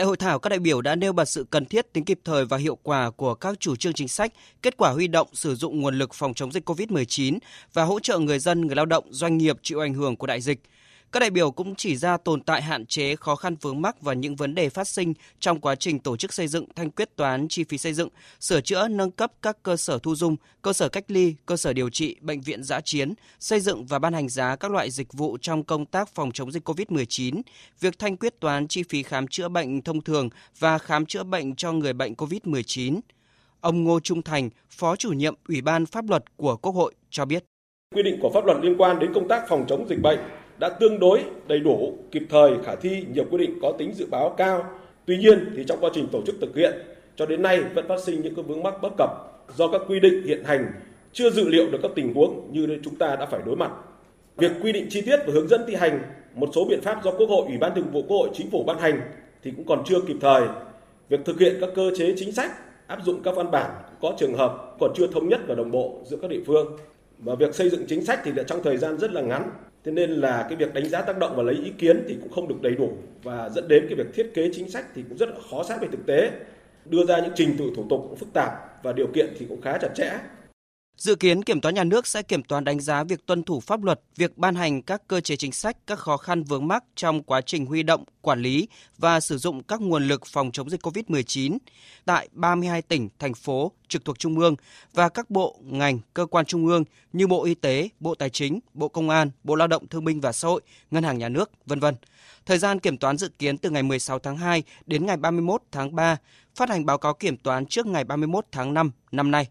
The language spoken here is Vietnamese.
Tại hội thảo, các đại biểu đã nêu bật sự cần thiết tính kịp thời và hiệu quả của các chủ trương chính sách, kết quả huy động sử dụng nguồn lực phòng chống dịch COVID-19 và hỗ trợ người dân, người lao động, doanh nghiệp chịu ảnh hưởng của đại dịch – các đại biểu cũng chỉ ra tồn tại hạn chế, khó khăn vướng mắc và những vấn đề phát sinh trong quá trình tổ chức xây dựng thanh quyết toán chi phí xây dựng, sửa chữa nâng cấp các cơ sở thu dung, cơ sở cách ly, cơ sở điều trị, bệnh viện giã chiến, xây dựng và ban hành giá các loại dịch vụ trong công tác phòng chống dịch COVID-19, việc thanh quyết toán chi phí khám chữa bệnh thông thường và khám chữa bệnh cho người bệnh COVID-19. Ông Ngô Trung Thành, Phó chủ nhiệm Ủy ban Pháp luật của Quốc hội cho biết. Quy định của pháp luật liên quan đến công tác phòng chống dịch bệnh đã tương đối đầy đủ, kịp thời, khả thi, nhiều quy định có tính dự báo cao. Tuy nhiên thì trong quá trình tổ chức thực hiện cho đến nay vẫn phát sinh những cái vướng mắc bất cập do các quy định hiện hành chưa dự liệu được các tình huống như chúng ta đã phải đối mặt. Việc quy định chi tiết và hướng dẫn thi hành một số biện pháp do Quốc hội, Ủy ban Thường vụ Quốc hội, Chính phủ ban hành thì cũng còn chưa kịp thời. Việc thực hiện các cơ chế chính sách, áp dụng các văn bản có trường hợp còn chưa thống nhất và đồng bộ giữa các địa phương. Và việc xây dựng chính sách thì trong thời gian rất là ngắn Thế nên là cái việc đánh giá tác động và lấy ý kiến thì cũng không được đầy đủ và dẫn đến cái việc thiết kế chính sách thì cũng rất là khó sát về thực tế. Đưa ra những trình tự thủ tục cũng phức tạp và điều kiện thì cũng khá chặt chẽ. Dự kiến Kiểm toán nhà nước sẽ kiểm toán đánh giá việc tuân thủ pháp luật, việc ban hành các cơ chế chính sách, các khó khăn vướng mắc trong quá trình huy động, quản lý và sử dụng các nguồn lực phòng chống dịch COVID-19 tại 32 tỉnh, thành phố trực thuộc Trung ương và các bộ, ngành, cơ quan Trung ương như Bộ Y tế, Bộ Tài chính, Bộ Công an, Bộ Lao động Thương binh và Xã hội, Ngân hàng Nhà nước, vân vân. Thời gian kiểm toán dự kiến từ ngày 16 tháng 2 đến ngày 31 tháng 3, phát hành báo cáo kiểm toán trước ngày 31 tháng 5 năm nay.